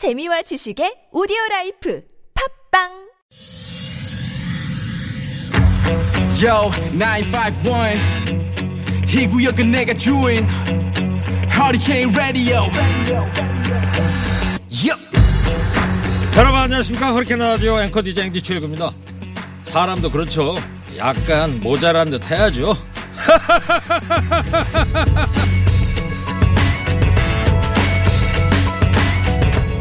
재미와 지식의 오디오 라이프 팟빵 Yo, 951. 이 구역은 내가 주인. Radio. Yup. 여러분 안녕하십니까 허리케인 라디오 앵커 DJ 앵디 최일구입니다 사람도 그렇죠 약간 모자란 듯 해야죠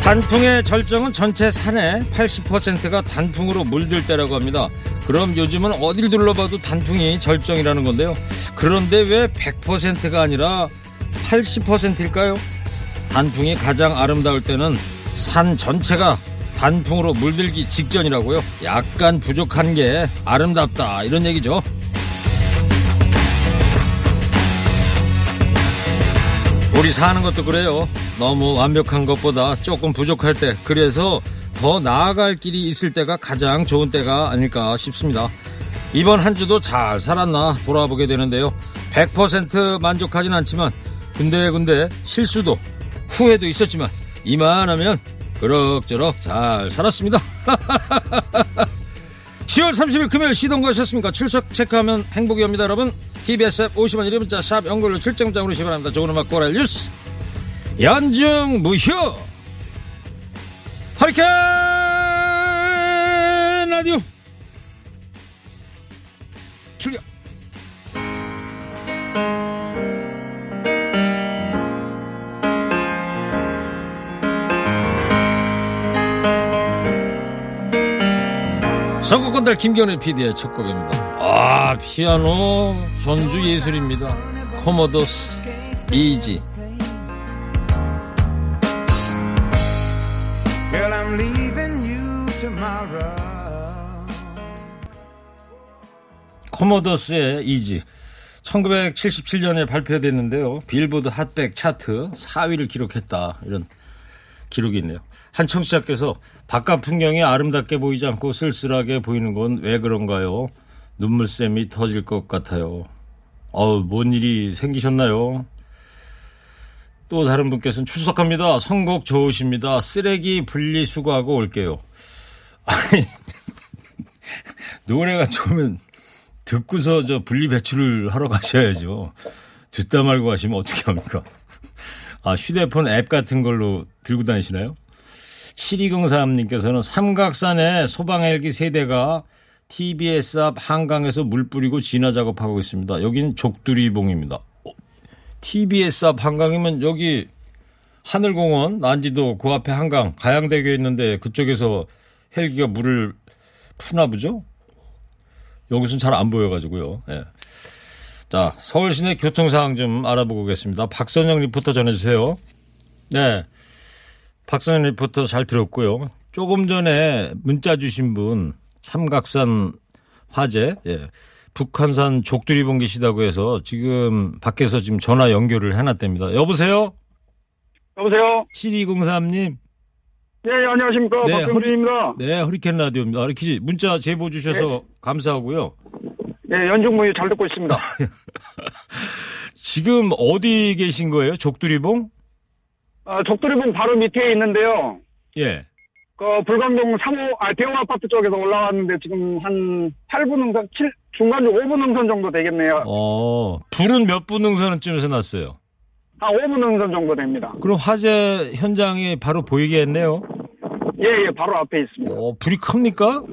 단풍의 절정은 전체 산의 80%가 단풍으로 물들 때라고 합니다 그럼 요즘은 어딜 둘러봐도 단풍이 절정이라는 건데요 그런데 왜 100%가 아니라 80%일까요? 단풍이 가장 아름다울 때는 산 전체가 단풍으로 물들기 직전이라고요. 약간 부족한 게 아름답다 이런 얘기죠. 우리 사는 것도 그래요. 너무 완벽한 것보다 조금 부족할 때 그래서 더 나아갈 길이 있을 때가 가장 좋은 때가 아닐까 싶습니다. 이번 한 주도 잘 살았나 돌아보게 되는데요. 100% 만족하진 않지만 군데군데 실수도 후회도 있었지만 이만하면 그럭저럭 잘 살았습니다. 10월 30일 금요일 시동 거셨습니까? 출석 체크하면 행복이 옵니다, 여러분. TBS 앱 50원 1문 자, 샵 연결로 출정장으로 시발합니다. 좋은 음악 고랄 뉴스. 연중 무휴. 허리케인 라디오. 출격. 선곡건달 김경래 PD의 첫 곡입니다. 아, 피아노 전주 예술입니다. 코모도스 Easy. 코모도스의 Easy. 1977년에 발표됐는데요. 빌보드 핫백 차트 4위를 기록했다. 이런 기록이 있네요. 한 청취자께서 바깥 풍경이 아름답게 보이지 않고 쓸쓸하게 보이는 건 왜 그런가요? 눈물샘이 터질 것 같아요. 어우, 뭔 일이 생기셨나요? 또 다른 분께서는 출석합니다. 선곡 좋으십니다. 쓰레기 분리수거하고 올게요. 아니, 노래가 좋으면 듣고서 저 분리 배출을 하러 가셔야죠. 듣다 말고 가시면 어떻게 합니까? 아, 휴대폰 앱 같은 걸로 들고 다니시나요? 7203님께서는 삼각산에 소방헬기 세대가 TBS 앞 한강에서 물 뿌리고 진화 작업하고 있습니다. 여기는 족두리봉입니다. 어, TBS 앞 한강이면 여기 하늘공원, 난지도 그 앞에 한강, 가양대교 있는데 그쪽에서 헬기가 물을 푸나 보죠? 여기서는 잘 안 보여가지고요. 예. 자, 서울 시내 교통 상황 좀 알아보고 오겠습니다. 박선영 리포터 전해주세요. 네. 박선영 리포터 잘 들었고요. 조금 전에 문자 주신 분, 삼각산 화재, 예. 북한산 족두리봉 계시다고 해서 지금 밖에서 지금 전화 연결을 해놨답니다. 여보세요? 여보세요? 7203님. 네, 안녕하십니까. 네, 박병준입니다. 네, 허리케인 라디오입니다. 이렇게 문자 제보 주셔서 감사하고요. 네, 연중무휴 잘 듣고 있습니다. 지금 어디 계신 거예요? 족두리봉? 아, 족두리봉 바로 밑에 있는데요. 예. 그 불광동 3호, 아, 대형 아파트 쪽에서 올라왔는데 지금 한 8분 능선, 7, 중간중 5분 능선 정도 되겠네요. 어, 불은 몇분 능선쯤에서 났어요? 한 5분 능선 정도 됩니다. 그럼 화재 현장이 바로 보이겠네요? 예, 예, 바로 앞에 있습니다. 어, 불이 큽니까?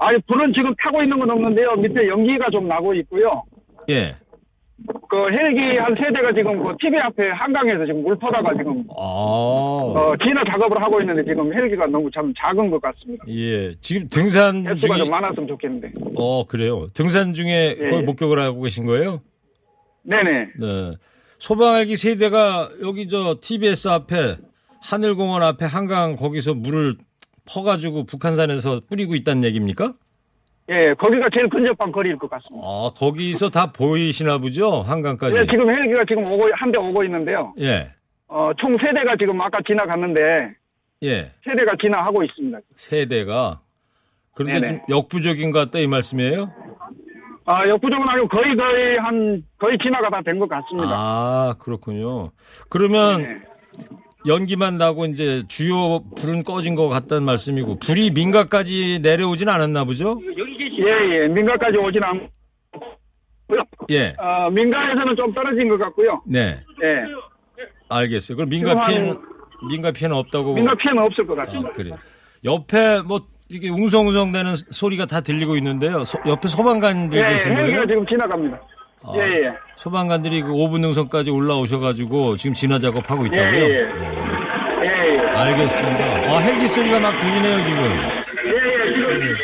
아니, 불은 지금 타고 있는 건 없는데요. 밑에 연기가 좀 나고 있고요. 예. 그 헬기 한 세대가 지금 그 TV 앞에 한강에서 지금 물 퍼다가 지금, 아, 어, 진화 작업을 하고 있는데 지금 헬기가 너무 참 작은 것 같습니다. 예. 지금 등산 횟수가 중에, 좀 많았으면 좋겠는데. 어, 그래요. 등산 중에 예, 거의 예. 목격을 하고 계신 거예요? 네네. 네. 소방헬기 세대가 여기 저 TBS 앞에 하늘공원 앞에 한강 거기서 물을 퍼가지고 북한산에서 뿌리고 있다는 얘기입니까? 예, 거기가 제일 근접한 거리일 것 같습니다. 아, 거기서 다 보이시나 보죠? 한강까지. 예, 지금 헬기가 지금 오고, 한 대 오고 있는데요. 예. 어, 총 세 대가 지금 아까 지나갔는데, 예. 세 대가 지나가고 있습니다. 세 대가. 그런데 네네. 좀 역부족인 것 같다 이 말씀이에요? 아, 역부족은 아니고 거의 거의 한, 거의 진화가 다 된 것 같습니다. 아, 그렇군요. 그러면 네. 연기만 나고 이제 주요 불은 꺼진 것 같다는 말씀이고 불이 민가까지 내려오진 않았나 보죠? 예, 예. 민가까지 오진 않고요. 예. 어, 민가에서는 좀 떨어진 것 같고요. 네. 예. 알겠어요. 그럼 민가 피해는 민가 피해는 없다고. 민가 피해는 없을 것. 아, 그래. 옆에 뭐 이게 웅성웅성대는 소리가 다 들리고 있는데요. 소- 옆에 소방관들 예, 계신 거예요? 지금 지나갑니다. 아, 예, 예. 소방관들이 그 5분 능선까지 올라오셔가지고 지금 진화 작업하고 예, 있다고요? 예. 예. 예, 예. 알겠습니다. 아 헬기 소리가 막 들리네요 지금. 예, 예.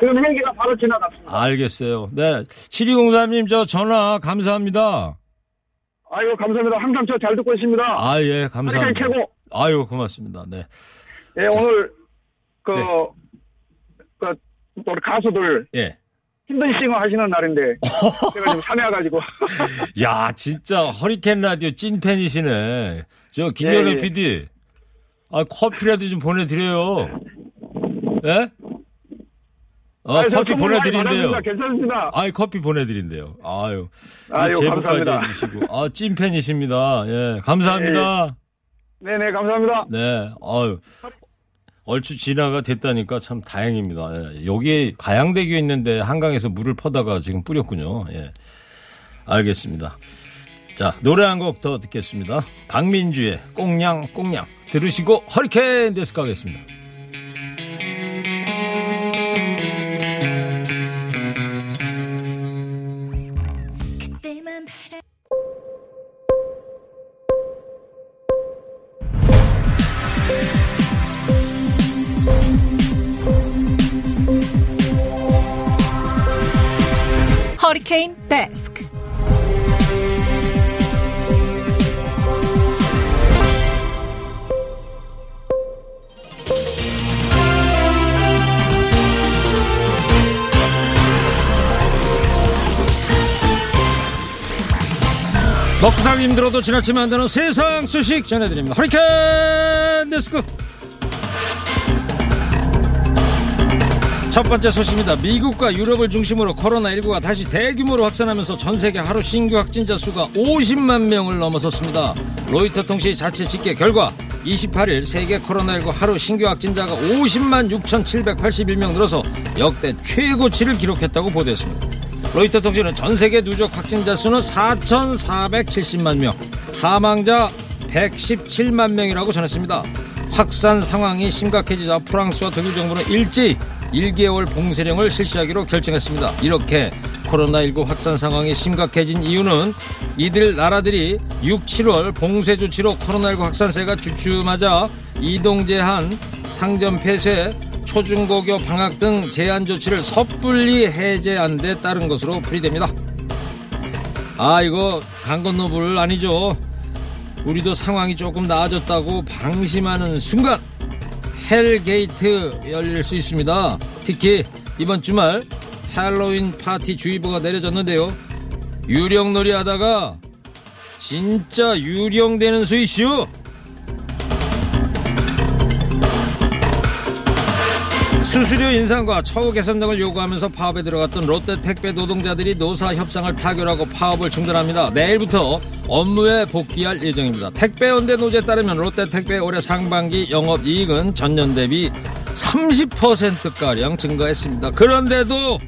지금, 헬기가 바로 지나갔습니다. 알겠어요. 네. 7203님 저 전화 감사합니다. 아유, 감사합니다. 항상 저 잘 듣고 있습니다. 아, 예, 감사합니다. 최고. 아유, 고맙습니다. 네. 예, 오늘, 그, 네. 그, 우리 가수들 예. 힘든 싱어 하시는 날인데, 제가 산에 와가지고. 야, 진짜 허리케인 라디오 찐팬이시네. 저 김현우 예, 예. PD. 아, 커피라도 좀 보내드려요. 예? 어, 저 커피 보내드린대요. 괜찮습니다. 아이, 커피 보내드린대요. 아유. 아유, 제보까지 감사합니다. 해주시고. 아, 찐팬이십니다. 예, 감사합니다. 네네, 감사합니다. 네, 아유. 얼추 진화가 됐다니까 참 다행입니다. 예. 여기 가양대교에 있는데 한강에서 물을 퍼다가 지금 뿌렸군요. 예. 알겠습니다. 자, 노래 한 곡 더 듣겠습니다. 박민주의 꽁냥 꽁냥 들으시고 허리케인 데스 가겠습니다. 데스크 살기 힘들어도 지나치면 안 되는 세상 소식 전해드립니다. 허리케인 데스크. 첫 번째 소식입니다. 미국과 유럽을 중심으로 코로나19가 다시 대규모로 확산하면서 전 세계 하루 신규 확진자 수가 50만 명을 넘어섰습니다. 로이터 통신 자체 집계 결과 28일 세계 코로나19 하루 신규 확진자가 50만 6,781명 늘어서 역대 최고치를 기록했다고 보도했습니다. 로이터 통신은 전 세계 누적 확진자 수는 4,470만 명, 사망자 117만 명이라고 전했습니다. 확산 상황이 심각해지자 프랑스와 독일 정부는 일제히 1개월 봉쇄령을 실시하기로 결정했습니다. 이렇게 코로나19 확산 상황이 심각해진 이유는 이들 나라들이 6, 7월 봉쇄 조치로 코로나19 확산세가 주춤하자 이동 제한, 상점 폐쇄, 초중고교 방학 등 제한 조치를 섣불리 해제한 데 따른 것으로 풀이됩니다. 아 이거 강 건너 불 아니죠. 우리도 상황이 조금 나아졌다고 방심하는 순간 hell gate 열릴 수 있습니다. 특히 이번 주말 할로윈 파티 주의보가 내려졌는데요. 유령놀이 하다가 진짜 유령되는 수 이슈. 수수료 인상과 처우 개선 등을 요구하면서 파업에 들어갔던 롯데 택배 노동자들이 노사 협상을 타결하고 파업을 중단합니다. 내일부터 업무에 복귀할 예정입니다. 택배연대 노조에 따르면 롯데 택배 올해 상반기 영업 이익은 전년 대비 30%가량 증가했습니다. 그런데도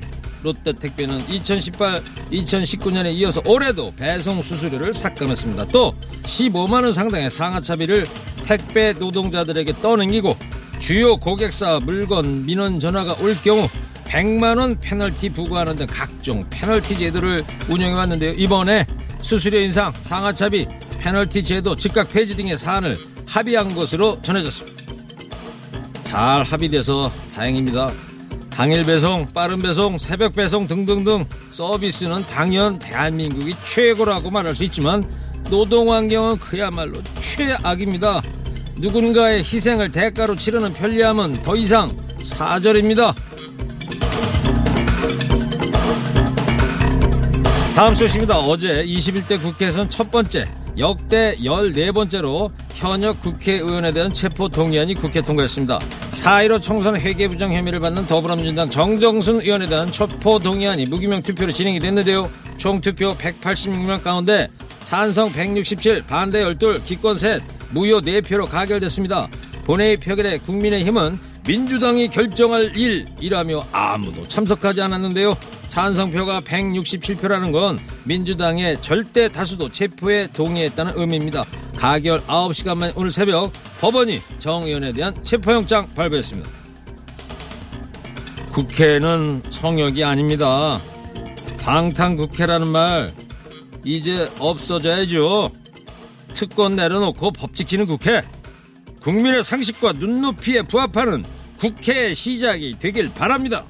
롯데 택배는 2018, 2019년에 이어서 올해도 배송 수수료를 삭감했습니다. 또 15만 원 상당의 상하 차비를 택배 노동자들에게 떠넘기고 주요 고객사 물건 민원 전화가 올 경우 100만 원 페널티 부과하는 등 각종 페널티 제도를 운영해 왔는데요. 이번에 수수료 인상, 상하차비, 페널티 제도 즉각 폐지 등의 사안을 합의한 것으로 전해졌습니다. 잘 합의돼서 다행입니다. 당일 배송, 빠른 배송, 새벽 배송 등등등 서비스는 당연 대한민국이 최고라고 말할 수 있지만 노동 환경은 그야말로 최악입니다. 누군가의 희생을 대가로 치르는 편리함은 더 이상 사절입니다. 다음 소식입니다. 어제 21대 국회에서는 첫 번째, 역대 14번째로 현역 국회의원에 대한 체포 동의안이 국회 통과했습니다. 4.15 총선 회계 부정 혐의를 받는 더불어민주당 정정순 의원에 대한 체포 동의안이 무기명 투표로 진행이 됐는데요. 총 투표 186명 가운데 찬성 167, 반대 12, 기권 셋, 무효 4표로 가결됐습니다. 본회의 표결에 국민의힘은 민주당이 결정할 일이라며 아무도 참석하지 않았는데요. 찬성표가 167표라는 건 민주당의 절대 다수도 체포에 동의했다는 의미입니다. 가결 9시간 만 오늘 새벽 법원이 정 의원에 대한 체포영장 발부했습니다. 국회는 성역이 아닙니다. 방탄국회라는 말 이제 없어져야죠. 특권 내려놓고 법 지키는 국회. 국민의 상식과 눈높이에 부합하는 국회의 시작이 되길 바랍니다.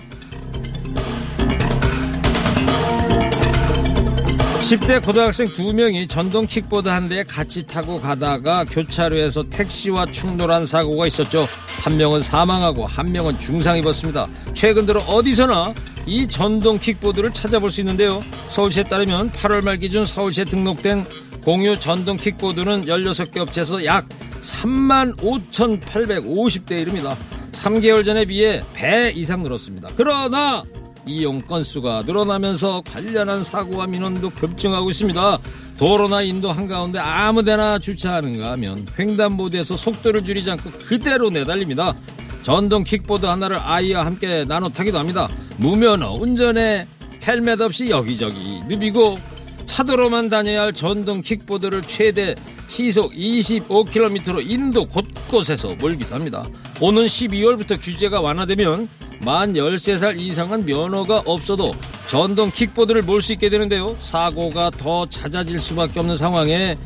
10대 고등학생 두 명이 전동 킥보드 한 대에 같이 타고 가다가 교차로에서 택시와 충돌한 사고가 있었죠. 한 명은 사망하고 한 명은 중상 입었습니다. 최근 들어 어디서나 이 전동 킥보드를 찾아볼 수 있는데요. 서울시에 따르면 8월 말 기준 서울시에 등록된 공유 전동 킥보드는 16개 업체에서 약 3만 5,850대에 이릅니다. 3개월 전에 비해 배 이상 늘었습니다. 그러나 이용 건수가 늘어나면서 관련한 사고와 민원도 급증하고 있습니다. 도로나 인도 한가운데 아무데나 주차하는가 하면 횡단보도에서 속도를 줄이지 않고 그대로 내달립니다. 전동 킥보드 하나를 아이와 함께 나눠 타기도 합니다. 무면허 운전에 헬멧 없이 여기저기 누비고 차도로만 다녀야 할 전동 킥보드를 최대 시속 25km로 인도 곳곳에서 몰기도 합니다. 오는 12월부터 규제가 완화되면 만 13살 이상은 면허가 없어도 전동 킥보드를 몰 수 있게 되는데요. 사고가 더 잦아질 수밖에 없는 상황에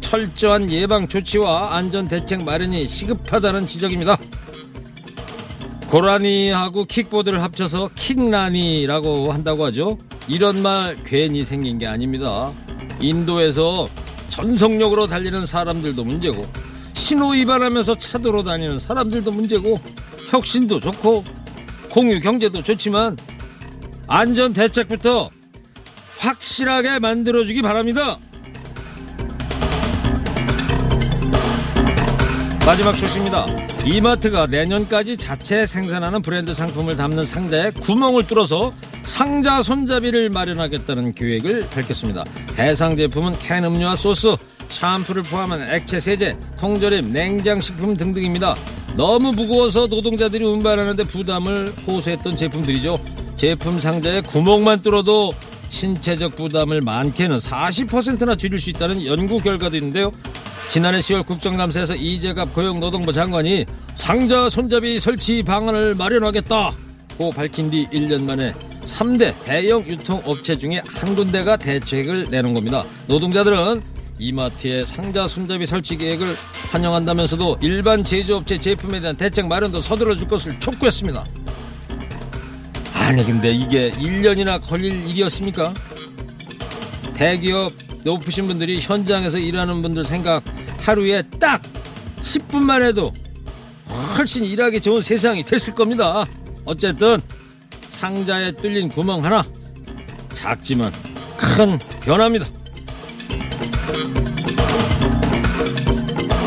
철저한 예방 조치와 안전 대책 마련이 시급하다는 지적입니다. 고라니하고 킥보드를 합쳐서 킥라니라고 한다고 하죠. 이런 말 괜히 생긴 게 아닙니다. 인도에서 전속력으로 달리는 사람들도 문제고 신호 위반하면서 차도로 다니는 사람들도 문제고 혁신도 좋고 공유 경제도 좋지만 안전 대책부터 확실하게 만들어주기 바랍니다. 마지막 소식입니다. 이마트가 내년까지 자체 생산하는 브랜드 상품을 담는 상자에 구멍을 뚫어서 상자 손잡이를 마련하겠다는 계획을 밝혔습니다. 대상 제품은 캔 음료와 소스, 샴푸를 포함한 액체 세제, 통조림, 냉장식품 등등입니다. 너무 무거워서 노동자들이 운반하는데 부담을 호소했던 제품들이죠. 제품 상자에 구멍만 뚫어도 신체적 부담을 많게는 40%나 줄일 수 있다는 연구 결과도 있는데요. 지난해 10월 국정감사에서 이재갑 고용노동부 장관이 상자 손잡이 설치 방안을 마련하겠다고 밝힌 뒤 1년 만에 3대 대형 유통업체 중에 한 군데가 대책을 내놓은 겁니다. 노동자들은 이마트의 상자 손잡이 설치 계획을 환영한다면서도 일반 제조업체 제품에 대한 대책 마련도 서둘러 줄 것을 촉구했습니다. 아니 근데 이게 1년이나 걸릴 일이었습니까? 대기업 높으신 분들이 현장에서 일하는 분들 생각 하루에 딱 10분만 해도 훨씬 일하기 좋은 세상이 됐을 겁니다. 어쨌든 상자에 뚫린 구멍 하나 작지만 큰 변화입니다.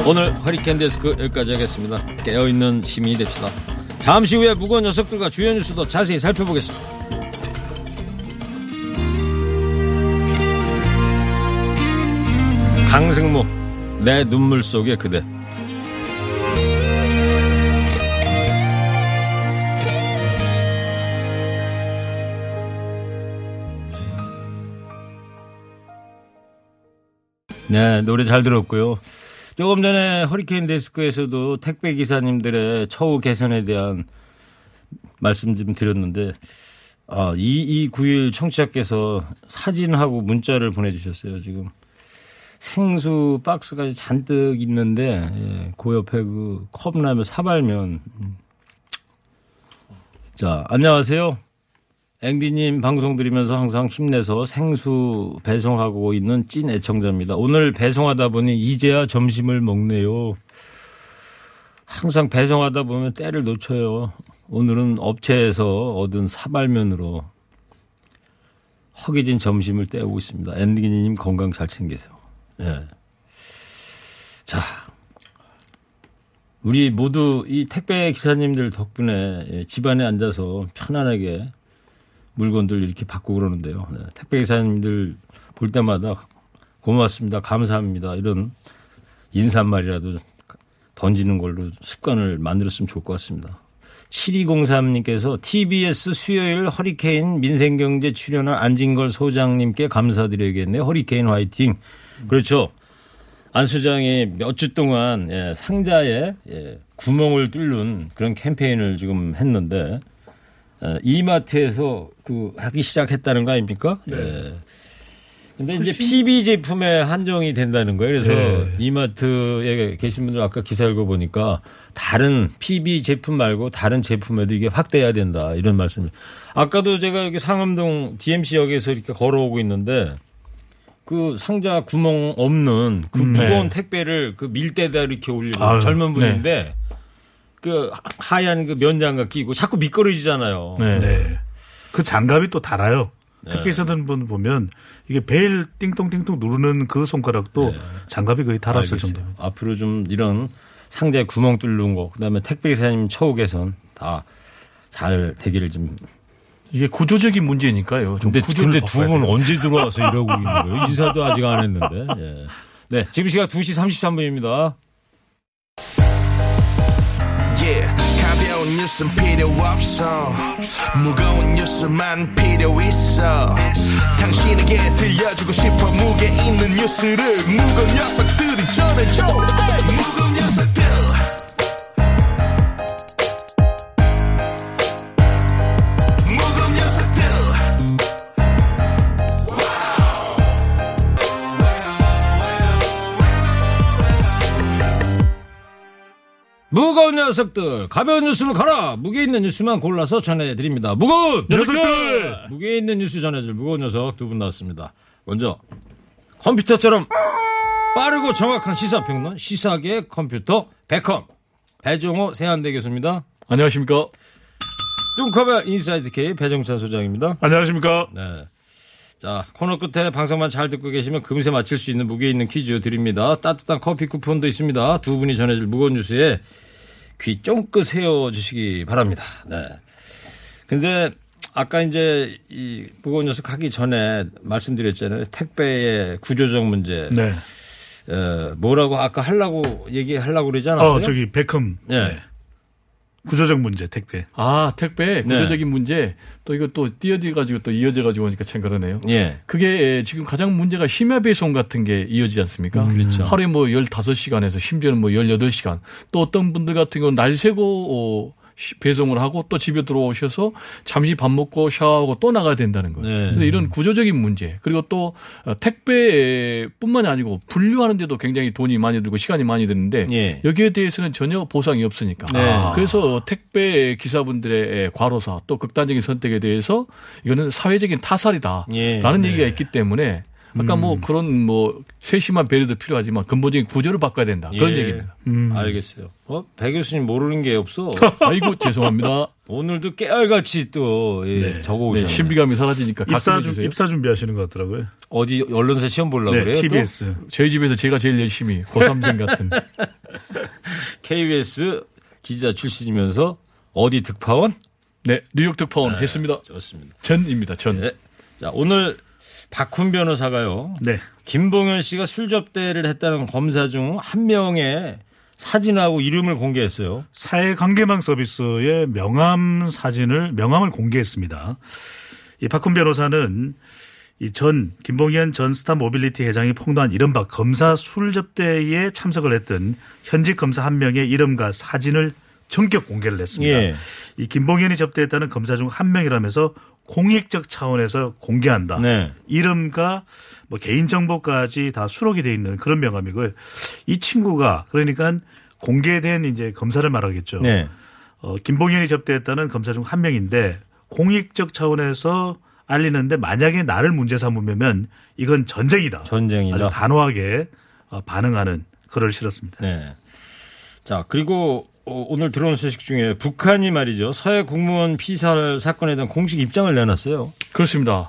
오늘 허리케인 데스크 여기까지 하겠습니다. 깨어있는 시민이 됩시다. 잠시 후에 무거운 녀석들과 주요 뉴스도 자세히 살펴보겠습니다. 강승무 내 눈물 속의 그대. 네 노래 잘 들었고요. 조금 전에 허리케인 데스크에서도 택배 기사님들의 처우 개선에 대한 말씀 좀 드렸는데 아, 2291 청취자께서 사진하고 문자를 보내주셨어요 지금 생수 박스가 잔뜩 있는데 예, 그 옆에 그 컵라면 사발면. 음. 자 안녕하세요. 앵디님 방송 들으면서 항상 힘내서 생수 배송하고 있는 찐 애청자입니다. 오늘 배송하다 보니 이제야 점심을 먹네요. 항상 배송하다 보면 때를 놓쳐요. 오늘은 업체에서 얻은 사발면으로 허기진 점심을 때우고 있습니다. 앵디님 건강 잘 챙기세요 예. 자, 우리 모두 이 택배 기사님들 덕분에 예, 집안에 앉아서 편안하게 물건들 이렇게 받고 그러는데요. 네, 택배 기사님들 볼 때마다 고맙습니다. 감사합니다. 이런 인사말이라도 던지는 걸로 습관을 만들었으면 좋을 것 같습니다. 7203님께서 TBS 수요일 허리케인 민생경제 출연한 안진걸 소장님께 감사드려야겠네요. 허리케인 화이팅. 그렇죠. 안 소장이 몇 주 동안 예, 상자에 예, 구멍을 뚫는 그런 캠페인을 지금 했는데 어, 이마트에서 그 하기 시작했다는 거 아닙니까? 예. 근데 이제 PB 제품에 한정이 된다는 거예요. 그래서 네. 이마트에 계신 분들 아까 기사 읽어보니까 다른 PB 제품 말고 다른 제품에도 이게 확대해야 된다 이런 말씀을. 아까도 제가 여기 상암동 DMC역에서 이렇게 걸어오고 있는데 그 상자 구멍 없는 그 무거운 택배를 그 밀대에다 이렇게 올리는 아유, 젊은 분인데 그 하얀 그 면장갑 끼고 자꾸 미끄러지잖아요. 네. 네. 그 장갑이 또 달아요. 택배 쓰는 분 보면 이게 벨 띵동띵동 누르는 그 손가락도 장갑이 거의 달았을 알겠어요. 정도입니다. 앞으로 좀 이런 상자에 구멍 뚫는 거, 그다음에 택배 기사님 처우 개선 다 잘 되기를 좀. 이게 구조적인 문제니까요. 좀 근데 근데 두 분. 언제 들어와서 이러고 있는 거예요? 인사도 아직 안 했는데. 예. 네, 지금 시각 2시 33분입니다. Yeah, 가벼운 뉴스는 필요 없어 무거운 뉴스만 필요 있어 당신에게 들려주고 싶어 무게 있는 뉴스를 무거운 녀석들이 전해줘 무 무거운 녀석들, 가벼운 뉴스는 가라. 무게 있는 뉴스만 골라서 전해드립니다. 무거운 녀석들! 무게 있는 뉴스 전해줄 무거운 녀석 두 분 나왔습니다. 먼저 컴퓨터처럼 빠르고 정확한 시사평론 시사계 컴퓨터 배컴 배종호 세한대 교수입니다. 안녕하십니까. 뚱커벨 인사이트 K 배종찬 소장입니다. 안녕하십니까? 네. 자, 코너 끝에 방송만 잘 듣고 계시면 금세 맞힐 수 있는 무게 있는 퀴즈 드립니다. 따뜻한 커피 쿠폰도 있습니다. 두 분이 전해줄 무거운 뉴스에 귀 쫑긋 세워 주시기 바랍니다. 네. 근데 아까 이제 이 무거운 녀석 하기 전에 말씀드렸잖아요. 택배의 구조적 문제. 네. 에, 뭐라고 아까 하려고 얘기하려고 그러지 않았어요? 어, 저기 베컴. 예. 네. 구조적 문제 택배. 아, 택배 구조적인 문제 또 이거 또 뛰어들어 가지고 또 이어져 가지고 오니까 참 그러네요. 예. 그게 지금 가장 문제가 심야 배송 같은 게 이어지지 않습니까? 그렇죠. 하루에 뭐 15시간에서 심지어는 뭐 18시간. 또 어떤 분들 같은 경우는 날 새고 어, 시- 배송을 하고 또 집에 들어오셔서 잠시 밥 먹고 샤워하고 또 나가야 된다는 거예요. 네. 그래서 이런 구조적인 문제 그리고 또 어, 택배뿐만이 아니고 분류하는데도 굉장히 돈이 많이 들고 시간이 많이 드는데 예. 여기에 대해서는 전혀 보상이 없으니까. 네. 그래서 택배 기사분들의 과로사 또 극단적인 선택에 대해서 이거는 사회적인 타살이다라는 예. 얘기가 있기 때문에 아까 뭐 그런 뭐 세심한 배려도 필요하지만 근본적인 구조를 바꿔야 된다 그런 예. 얘기입니다. 알겠어요. 어? 배 교수님 모르는 게 없어. 아이고 죄송합니다. 오늘도 깨알같이 또 예, 적어오셨네. 네, 신비감이 사라지니까 입사 주세요. 입사 준비하시는 것 같더라고요. 어디 언론사 시험 보려고 네, 그래요? 또? TBS. 저희 집에서 제가 제일 열심히 고3생 같은 KBS 기자 출신이면서 어디 특파원? 네 뉴욕 특파원 했습니다. 좋습니다. 전입니다 전. 네. 자 오늘 박훈 변호사가요. 네. 김봉현 씨가 술 접대를 했다는 검사 중 한 명의 사진하고 이름을 공개했어요. 사회 관계망 서비스의 명함 사진을 명함을 공개했습니다. 이 박훈 변호사는 이 전 김봉현 전 스타 모빌리티 회장이 폭로한 이른바 검사 술 접대에 참석을 했던 현직 검사 한 명의 이름과 사진을 전격 공개를 했습니다. 예. 이 김봉현이 접대했다는 검사 중 한 명이라면서 공익적 차원에서 공개한다. 네. 이름과 뭐 개인 정보까지 다 수록이 돼 있는 그런 명함이고요. 이 친구가 그러니까 공개된 이제 검사를 말하겠죠. 네. 어, 김봉현이 접대했다는 검사 중 한 명인데 공익적 차원에서 알리는데 만약에 나를 문제 삼으면 이건 전쟁이다. 전쟁이다. 아주 단호하게 어, 반응하는 글을 실었습니다. 네. 자 그리고 어, 오늘 들어온 소식 중에 북한이 말이죠 서해 공무원 피살 사건에 대한 공식 입장을 내놨어요. 그렇습니다.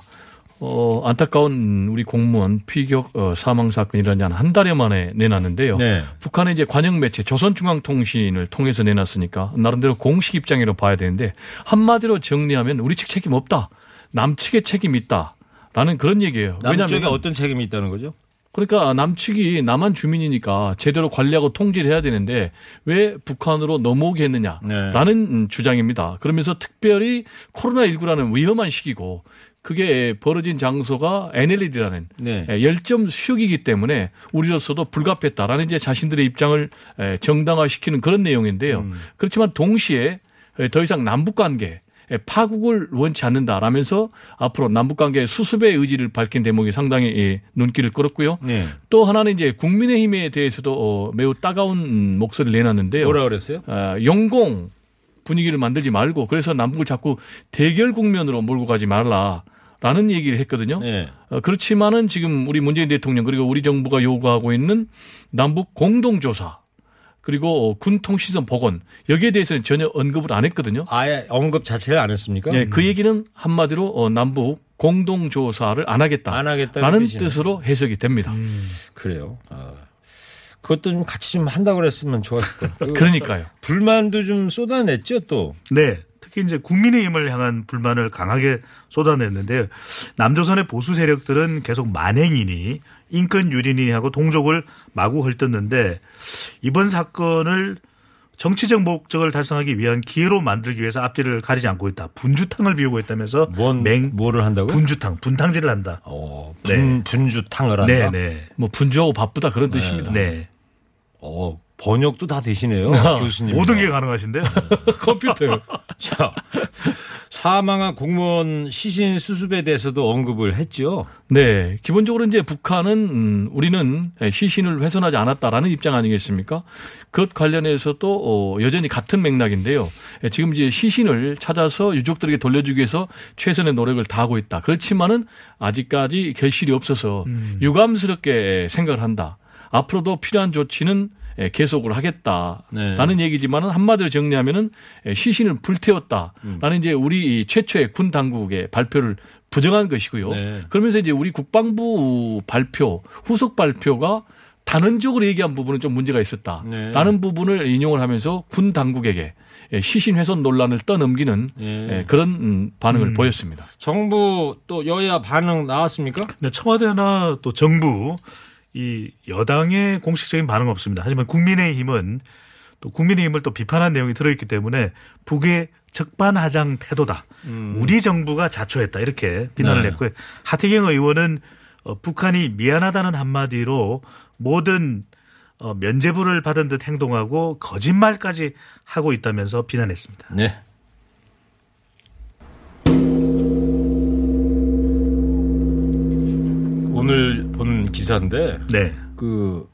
어, 안타까운 우리 공무원 피격 어, 사망 사건이 일어난 한 달여 만에 내놨는데요. 네. 북한의 이제 관영 매체 조선중앙통신을 통해서 내놨으니까 나름대로 공식 입장이라고 봐야 되는데 한마디로 정리하면 우리 측 책임 없다. 남측의 책임이 있다. 라는 그런 얘기예요. 남쪽에 왜냐하면 어떤 책임이 있다는 거죠? 그러니까 남측이 남한 주민이니까 제대로 관리하고 통제를 해야 되는데 왜 북한으로 넘어오게 했느냐라는 음, 주장입니다. 그러면서 특별히 코로나19라는 위험한 시기고 그게 벌어진 장소가 NLL이라는 네. 예, 열점 수역이기 때문에 우리로서도 불가피했다라는 이제 자신들의 입장을 예, 정당화시키는 그런 내용인데요. 그렇지만 동시에 예, 더 이상 남북 관계 예, 파국을 원치 않는다라면서 앞으로 남북 관계 수습의 의지를 밝힌 대목이 상당히 예, 눈길을 끌었고요. 네. 또 하나는 이제 국민의힘에 대해서도 어, 매우 따가운 음, 목소리를 내놨는데요. 뭐라 그랬어요? 어, 영공 분위기를 만들지 말고 그래서 남북을 자꾸 대결 국면으로 몰고 가지 말라 라는 얘기를 했거든요. 네. 어, 그렇지만은 지금 우리 문재인 대통령 그리고 우리 정부가 요구하고 있는 남북 공동조사 그리고 어, 군통 시설 복원 여기에 대해서는 전혀 언급을 안 했거든요. 아예 언급 자체를 안 했습니까? 네, 그 얘기는 한마디로 어, 남북 공동 조사를 안 하겠다. 안 하겠다는 라는 뜻이네. 뜻으로 해석이 됩니다. 그래요. 아, 그것도 좀 같이 좀 한다고 그랬으면 좋았을 거예요. 그 그러니까요. 불만도 좀 쏟아냈죠, 또. 네. 특히 이제 국민의힘을 향한 불만을 강하게 쏟아냈는데요. 남조선의 보수 세력들은 계속 만행이니 인권 유린이니 하고 동족을 마구 헐뜯는데 이번 사건을 정치적 목적을 달성하기 위한 기회로 만들기 위해서 앞뒤를 가리지 않고 있다. 분주탕을 비우고 있다면서 뭔, 맹 뭐를 한다고요? 분주탕, 분탕질을 한다. 어, 네. 분, 분주탕을 한다. 네, 네. 뭐 분주하고 바쁘다 그런 뜻입니다. 네. 어, 번역도 다 되시네요. 교수님. 모든 게 가능하신데요. 컴퓨터. 자, 사망한 공무원 시신 수습에 대해서도 언급을 했죠. 네. 기본적으로 이제 북한은 음, 우리는 시신을 훼손하지 않았다라는 입장 아니겠습니까? 그것 관련해서도 어, 여전히 같은 맥락인데요. 예, 지금 이제 시신을 찾아서 유족들에게 돌려주기 위해서 최선의 노력을 다하고 있다. 그렇지만은 아직까지 결실이 없어서 유감스럽게 생각을 한다. 앞으로도 필요한 조치는 예, 계속을 하겠다라는 네. 얘기지만은 한마디로 정리하면은 예, 시신을 불태웠다라는 이제 우리 최초의 군 당국의 발표를 부정한 것이고요. 네. 그러면서 이제 우리 국방부 발표 후속 발표가 단언적으로 얘기한 부분은 좀 문제가 있었다라는 네. 부분을 인용을 하면서 군 당국에게 예, 시신 훼손 논란을 떠넘기는 예. 예, 그런 음, 반응을 보였습니다. 정부 또 여야 반응 나왔습니까? 네, 청와대나 또 정부 이 여당의 공식적인 반응 은 없습니다. 하지만 국민의힘은 또 국민의힘을 또 비판한 내용이 들어있기 때문에 북의 적반하장 태도다. 우리 정부가 자초했다 이렇게 비난을 네. 했고요. 하태경 의원은 어, 북한이 미안하다는 한마디로 모든 어, 면죄부를 받은 듯 행동하고 거짓말까지 하고 있다면서 비난했습니다. 네. 오늘 본 기사인데 네. 그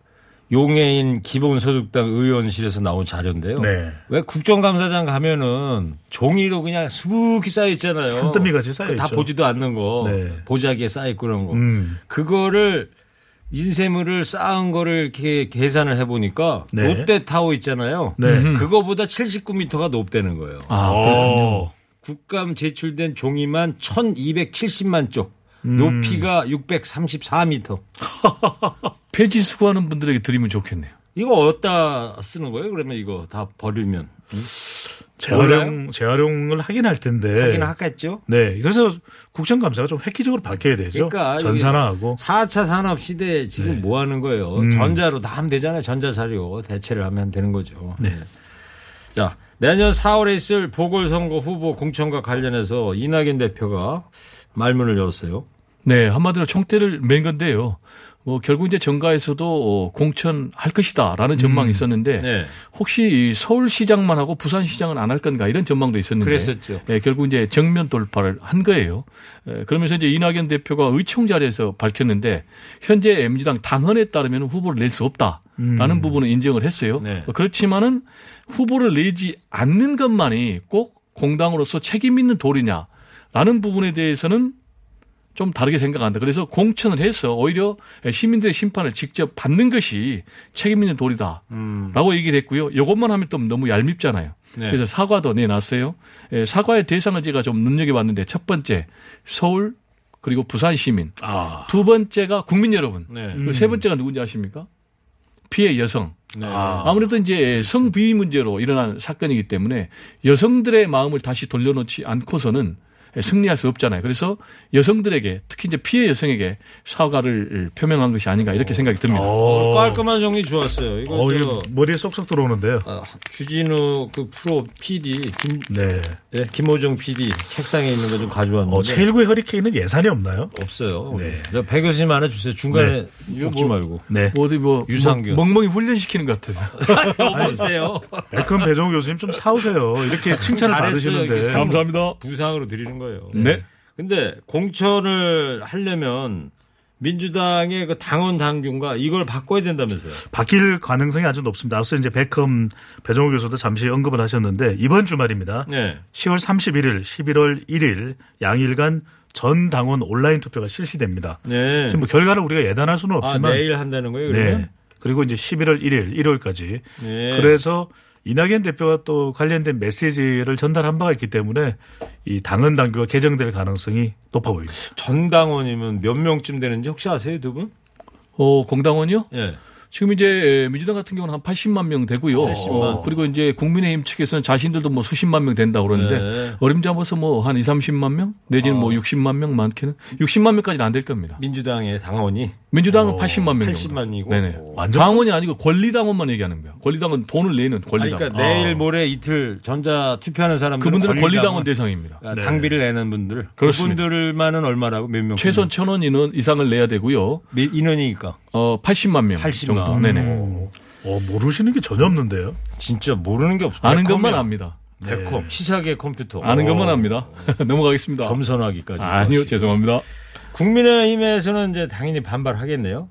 용해인 기본소득당 의원실에서 나온 자료인데요. 네. 왜 국정감사장 가면은 종이로 그냥 수북히 쌓여 있잖아요. 산더미 같이 쌓여 다 있죠. 보지도 않는 거. 네. 보자기에 쌓여 있고 그런 거. 음. 그거를 인쇄물을 쌓은 거를 이렇게 계산을 해보니까 네. 롯데타워 있잖아요. 네. 그거보다 79m가 높다는 거예요. 아, 어. 국감 제출된 종이만 1270만 쪽. 음. 높이가 634m. 폐지 수거하는 분들에게 드리면 좋겠네요. 이거 어디다 쓰는 거예요? 그러면 이거 다 버리면. 재활용 재활용을 하긴 할 텐데. 하긴 하겠죠. 네. 그래서 국정감사가 좀 획기적으로 밝혀야 되죠. 그러니까 전산화하고. 4차 산업 시대에 지금 네. 뭐 하는 거예요? 음. 전자로 다 하면 되잖아요. 전자 자료 대체를 하면 되는 거죠. 네. 자, 내년 4월에 있을 보궐선거 후보 공천과 관련해서 이낙연 대표가 말문을 열었어요. 네, 한마디로 총대를 맨 건데요. 뭐 결국 이제 정가에서도 어, 공천할 것이다라는 전망이 있었는데 네. 혹시 이 서울시장만 하고 부산시장은 안 할 건가 이런 전망도 있었는데 그랬었죠. 예, 결국 이제 정면 돌파를 한 거예요. 예, 그러면서 이제 이낙연 대표가 의총 자리에서 밝혔는데 현재 MZ당 당헌에 따르면 후보를 낼 수 없다 라는 부분은 인정을 했어요. 네. 그렇지만은 후보를 내지 않는 것만이 꼭 공당으로서 책임 있는 도리냐 라는 부분에 대해서는 좀 다르게 생각한다. 그래서 공천을 해서 오히려 시민들의 심판을 직접 받는 것이 책임 있는 도리다라고 얘기를 했고요. 이것만 하면 또 너무 얄밉잖아요. 네. 그래서 사과도 내놨어요. 예, 사과의 대상을 제가 좀 눈여겨봤는데 첫 번째 서울 그리고 부산 시민 아. 두 번째가 국민 여러분 네. 그리고 세 번째가 누군지 아십니까? 피해 여성. 네. 아 무래도 이제 성비위 문제로 일어난 사건이기 때문에 여성들의 마음을 다시 돌려놓지 않고서는 승리할 수 없잖아요. 그래서 여성들에게 특히 이제 피해 여성에게 사과를 표명한 것이 아닌가 이렇게 생각이 듭니다. 어, 깔끔한 정리 좋았어요. 이거 어, 저 머리에 쏙쏙 들어오는데요. 아, 주진우 그 프로 PD 김, 네. 네, 김호정 PD 책상에 있는 거 좀 가져왔는데 어, 제1구의 허리케인은 예산이 없나요? 없어요. 네. 저 150만 원 주세요. 중간에 먹지 뭐- 말고. 네. 뭐 어디 뭐 유산균. 멍- 멍멍이 훈련시키는 것 같아서. 여보세요. 백금 배정우 교수님 좀 사오세요. 이렇게 칭찬을. 받으시는데. 감사합니다. 부상으로 드리는 거예요. 네. 근데 공천을 하려면 민주당의 그 당원 당규인가 이걸 바꿔야 된다면서요. 바뀔 가능성이 아주 높습니다. 앞서 이제 백컴 배정우 교수도 잠시 언급을 하셨는데 이번 주말입니다. 네. 10월 31일, 11월 1일 양일간 전 당원 온라인 투표가 실시됩니다. 네. 지금 뭐 결과를 우리가 예단할 수는 아, 없지만 내일 한다는 거예요, 그러면? 네. 그리고 이제 11월 1일, 1월까지. 네. 그래서 이낙연 대표가 또 관련된 메시지를 전달한 바가 있기 때문에 이 당헌 당규가 개정될 가능성이 높아 보입니다. 전당원이면 몇 명쯤 되는지 혹시 아세요, 두 분? 어, 공당원이요? 예. 지금 이제 민주당 같은 경우는 한 80만 명 되고요. 80만. 어, 그리고 이제 국민의힘 측에서는 자신들도 뭐 수십만 명 된다 고 그러는데 네. 어림잡아서 뭐 한 2, 30만 명 내지는 뭐 60만 명 많게는 60만 명까지는 안 될 겁니다. 민주당의 당원이 민주당은 어, 80만 명 80만 이고. 네네. 완전 당원이 아니고 권리당원만 얘기하는 거예요. 권리당원 돈을 내는 아니, 권리당원. 그러니까 내일 모레 이틀 전자 투표하는 사람들 그분들은 권리당원 대상입니다. 아, 당비를 내는 분들 그렇습니다. 그분들만은 얼마라고 몇 명? 최소한 천원 인원 이상을 내야 되고요. 몇 인원이니까 어 80만 명 80만. 정도. 네네. 어, 모르시는 게 전혀 없는데요. 진짜 모르는 게 없어. 아는. 것만 압니다. 백컴 시사계 컴퓨터 아는 어, 것만 압니다. 넘어가겠습니다. 겸손하기까지. 아니요, 죄송합니다. 국민의힘에서는 이제 당연히 반발하겠네요.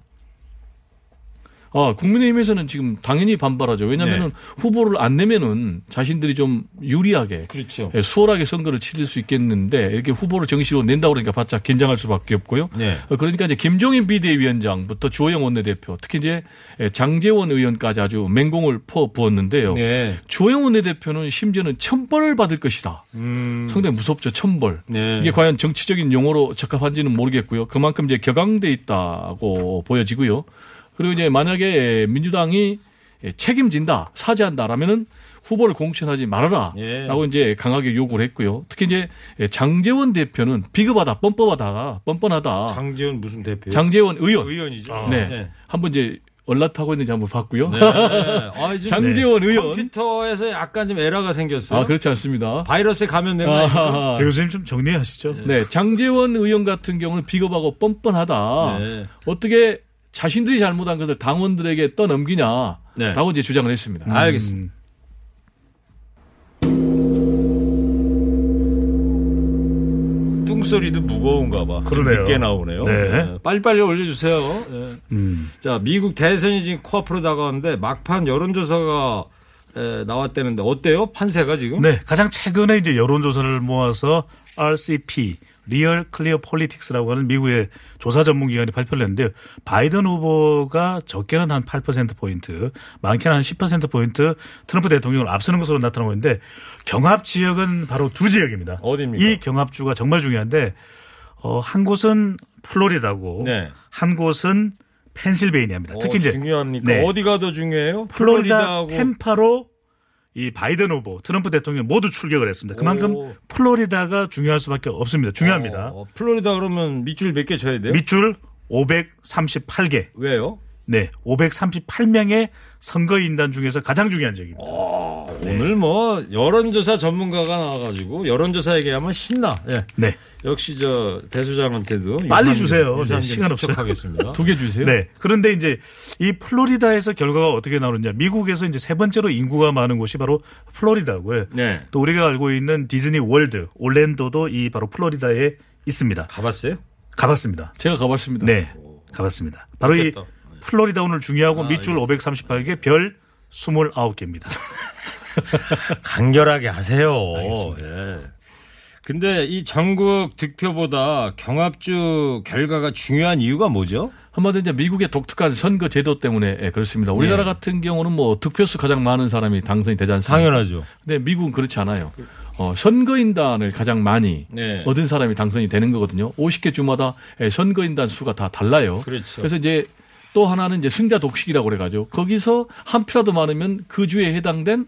아, 국민의힘에서는 지금 당연히 반발하죠. 왜냐하면 후보를 안 내면은 자신들이 좀 유리하게 그렇죠. 예, 수월하게 선거를 치를 수 있겠는데 이렇게 후보를 정식으로 낸다고 그러니까 바짝 긴장할 수밖에 없고요. 네. 어, 그러니까 이제 김종인 비대위원장부터 주호영 원내대표 특히 이제 예, 장재원 의원까지 아주 맹공을 퍼 부었는데요. 네. 주호영 원내대표는 심지어는 천벌을 받을 것이다. 음. 상당히 무섭죠. 천벌. 네. 이게 과연 정치적인 용어로 적합한지는 모르겠고요. 그만큼 이제 격앙돼 있다고 보여지고요. 그리고 이제 만약에 민주당이 책임진다, 사죄한다라면은 후보를 공천하지 말아라. 예. 라고 이제 강하게 요구를 했고요. 특히 이제 장재원 대표는 비겁하다, 뻔뻔하다, 뻔뻔하다. 장재원 무슨 대표? 장재원 의원. 의원이죠. 네. 네. 한번 이제 얼라타고 있는지 한번 봤고요. 네. 아, 장재원 의원. 컴퓨터에서 약간 좀 에러가 생겼어요. 아, 그렇지 않습니다. 바이러스에 감염된 거 아닙니까? 아하하. 배 교수님 좀 정리하시죠. 네, 장재원 의원 같은 경우는 비겁하고 뻔뻔하다. 네. 어떻게 자신들이 잘못한 것을 당원들에게 떠넘기냐라고 네. 이제 주장을 했습니다. 알겠습니다. 뚱소리도 무거운가 봐. 그러네요. 늦게 나오네요. 네. 빨리빨리 올려주세요. 네. 음. 자, 미국 대선이 지금 코앞으로 다가왔는데 막판 여론조사가 에, 나왔다는데 어때요? 판세가 지금? 네, 가장 최근에 이제 여론조사를 모아서 RCP 리얼 클리어 폴리틱스라고 하는 미국의 조사 전문 기관이 발표를 했는데요. 바이든 후보가 적게는 한 8%포인트, 많게는 한 10%포인트 트럼프 대통령을 앞서는 것으로 나타나고 있는데 경합 지역은 바로 두 지역입니다. 어디입니까? 이 경합주가 정말 중요한데 어, 한 곳은 플로리다고 네. 한 곳은 펜실베이니아입니다. 어, 특히 이제 중요합니까? 네. 어디가 더 중요해요? 플로리다 플로리다하고 탬파로 이 바이든 후보, 트럼프 대통령 모두 출격을 했습니다. 그만큼 오. 플로리다가 중요할 수밖에 없습니다. 중요합니다. 어, 플로리다 그러면 밑줄 몇개 쳐야 돼요? 밑줄 538개. 왜요? 네, 538명의 선거인단 중에서 가장 중요한 지역입니다. 오 늘 뭐 여론조사 전문가가 나와가지고 여론조사 얘기하면 신나. 예. 네. 역시 저 배 소장한테도 빨리 유산- 주세요. 유산 네, 좀 시간 없어요. 두 개 주세요. 네. 그런데 이제 이 플로리다에서 결과가 어떻게 나오느냐. 미국에서 이제 세 번째로 인구가 많은 곳이 바로 플로리다고요. 네. 또 우리가 알고 있는 디즈니 월드, 올랜도도 이 바로 플로리다에 있습니다. 가봤어요? 가봤습니다. 제가 가봤습니다. 네. 가봤습니다. 바로 이 좋겠다. 플로리다 오늘 중요하고 아, 밑줄 538개 별 29개입니다. 간결하게 하세요. 알겠습니다. 예. 근데 이 전국 득표보다 경합주 결과가 중요한 이유가 뭐죠? 한마디로 이제 미국의 독특한 선거 제도 때문에 예, 그렇습니다. 우리나라 네. 같은 경우는 뭐 득표수 가장 많은 사람이 당선이 되지 않습니까? 당연하죠. 근데 미국은 그렇지 않아요. 어, 선거인단을 가장 많이 네. 얻은 사람이 당선이 되는 거거든요. 50개 주마다 예, 선거인단 수가 다 달라요. 그렇죠. 그래서 이제 또 하나는 이제 승자 독식이라고 그래가지고 거기서 한 표라도 많으면 그 주에 해당된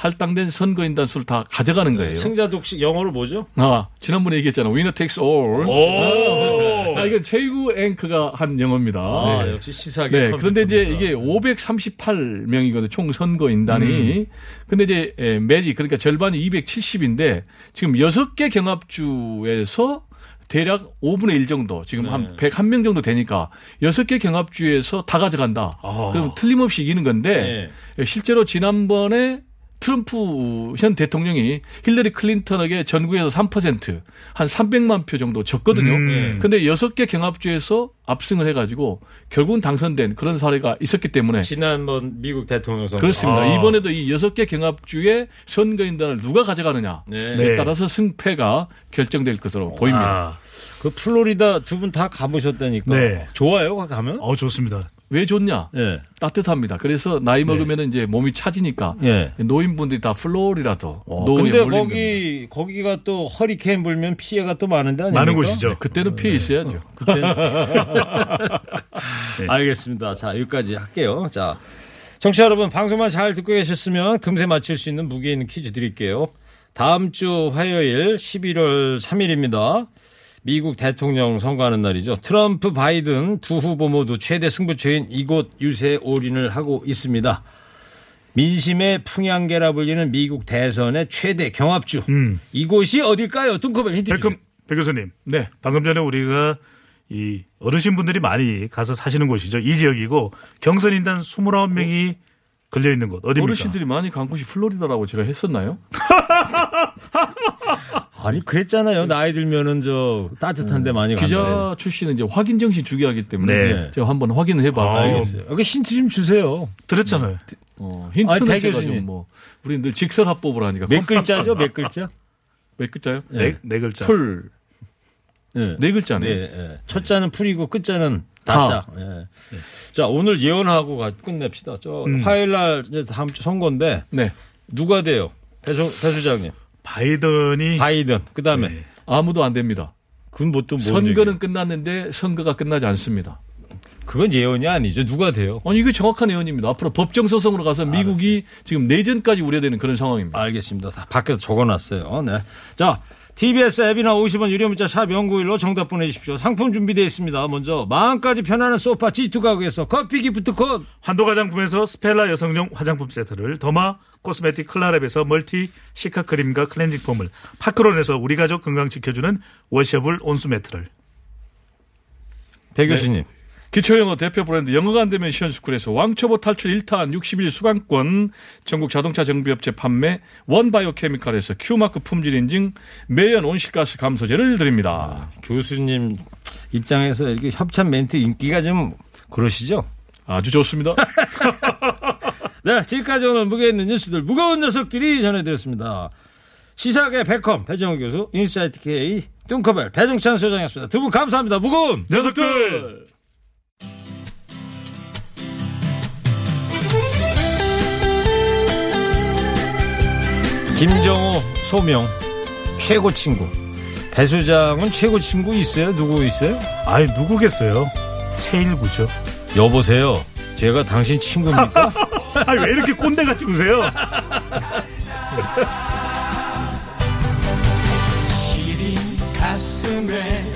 할당된 선거인단 수를 다 가져가는 거예요. 승자 독식 영어로 뭐죠? 아, 지난번에 얘기했잖아. Winner takes all. 오. 아, 이건 최고 앵커가 한 영어입니다. 아, 네. 역시 시사계. 네, 그런데 이제. 이게 538명이거든요. 총 선거인단이. 근데 이제 에, 매지 그러니까 절반이 270인데 지금 6개 경합주에서 대략 5분의 1 정도, 지금 한 101명 정도 되니까 6개 경합주에서 다 가져간다. 아. 그럼 틀림없이 이기는 건데 실제로 지난번에 트럼프 현 대통령이 힐러리 클린턴에게 전국에서 3%, 한 300만 표 정도 졌거든요. 음. 근데 여섯 개 경합주에서 압승을 해가지고 결국은 당선된 그런 사례가 있었기 때문에 지난번 미국 대통령 선거. 그렇습니다. 아. 이번에도 이 여섯 개 경합주의 선거인단을 누가 가져가느냐에 네. 네. 따라서 승패가 결정될 것으로 보입니다. 아, 그 플로리다 두 분 다 가보셨다니까. 네. 좋아요, 가면? 어 좋습니다. 왜 좋냐? 예. 따뜻합니다. 그래서 나이 먹으면 이제 몸이 차지니까 예. 노인분들이 다 플로리다도 어, 근데 몰리는 겁니다. 거기 거기가 또 허리케인 불면 피해가 또 많은데 아닙니까? 많은 곳이죠. 그때는 피해 있어야죠. 그때 네. 알겠습니다. 자 여기까지 할게요. 자 청취자 여러분 방송만 잘 듣고 계셨으면 금세 맞힐 수 있는 무게 있는 퀴즈 드릴게요. 다음 주 화요일 11월 3일입니다. 미국 대통령 선거하는 날이죠. 트럼프 바이든 두 후보 모두 최대 승부처인 이곳 유세 올인을 하고 있습니다. 민심의 풍향계라 불리는 미국 대선의 최대 경합주. 음. 이곳이 어딜까요? 뚱커벨 힌트 주세요. 백금 백 교수님. 네. 방금 전에 우리가 이 어르신분들이 많이 가서 사시는 곳이죠. 이 지역이고 경선 인단 29명이 걸려 있는 곳 어디입니까? 어르신들이 많이 간 곳이 플로리다라고 제가 했었나요? 아니 그랬잖아요. 나이 들면은 저 따뜻한 데 많이 간다. 기자 출신은 이제 확인 정신 중시하기 때문에 네. 제가 한번 확인을 해봐. 아, 알겠어요. 여기 힌트 좀 주세요. 들었잖아요. 어, 힌트는 아니, 백 제가 교수님. 좀 뭐, 우리 늘 직설화법을 하니까. 몇 글자죠? 몇 글자? 몇 글자요? 네, 네 글자. 풀. 네. 네 글자네요. 네, 네. 첫 자는 풀이고 끝 자는 다. 다자. 예. 자 오늘 예언하고 가- 끝냅시다. 저 음. 화요일 날 이제 다음 주 선거인데 네. 누가 돼요? 배수 배수장님. 바이든이 바이든. 그다음에 네. 아무도 안 됩니다. 그건 뭐또 뭐 선거는 끝났는데 선거가 끝나지 않습니다. 그건 예언이 아니죠. 누가 돼요? 아니 이게 정확한 예언입니다. 앞으로 법정 소송으로 가서 미국이 지금 내전까지 우려되는 그런 상황입니다. 알겠습니다. 다 밖에서 적어놨어요. 네. 자, TBS 앱이나 50원 유료 문자 샵 0951로 정답 보내주십시오. 상품 준비되어 있습니다. 먼저 마음까지 편안한 소파 G2 가구에서 커피 기프트콘 환도 화장품에서 스펠라 여성용 화장품 세트를 derma cosmetic 클라랩에서 멀티 시카 크림과 클렌징 폼을 파크론에서 우리 가족 건강 지켜주는 washable 온수 매트를 배 교수님. 기초영어 대표 브랜드 영어가 안 되면 시원스쿨에서 왕초보 탈출 1탄 60일 수강권 전국 자동차 정비업체 판매 원바이오케미칼에서 Q마크 품질 인증 매연 온실가스 감소제를 드립니다. 교수님 입장에서 이렇게 협찬 멘트 읽기가 좀 그러시죠? 아주 좋습니다. 네, 지금까지 오늘 무게 있는 뉴스들 무거운 녀석들이 전해드렸습니다. 시사계 배컴 배종호 교수, 인사이트 K 뚱커벨 배종찬 소장이었습니다. 두 분 감사합니다. 무거운 녀석들 김정호 소명 최고 친구. 배 소장은 최고 친구 있어요? 누구 있어요? 아이 누구겠어요 최일구죠 여보세요. 제가 당신 친구입니까? 아니 왜 이렇게 꼰대같이 구세요 시린 가슴에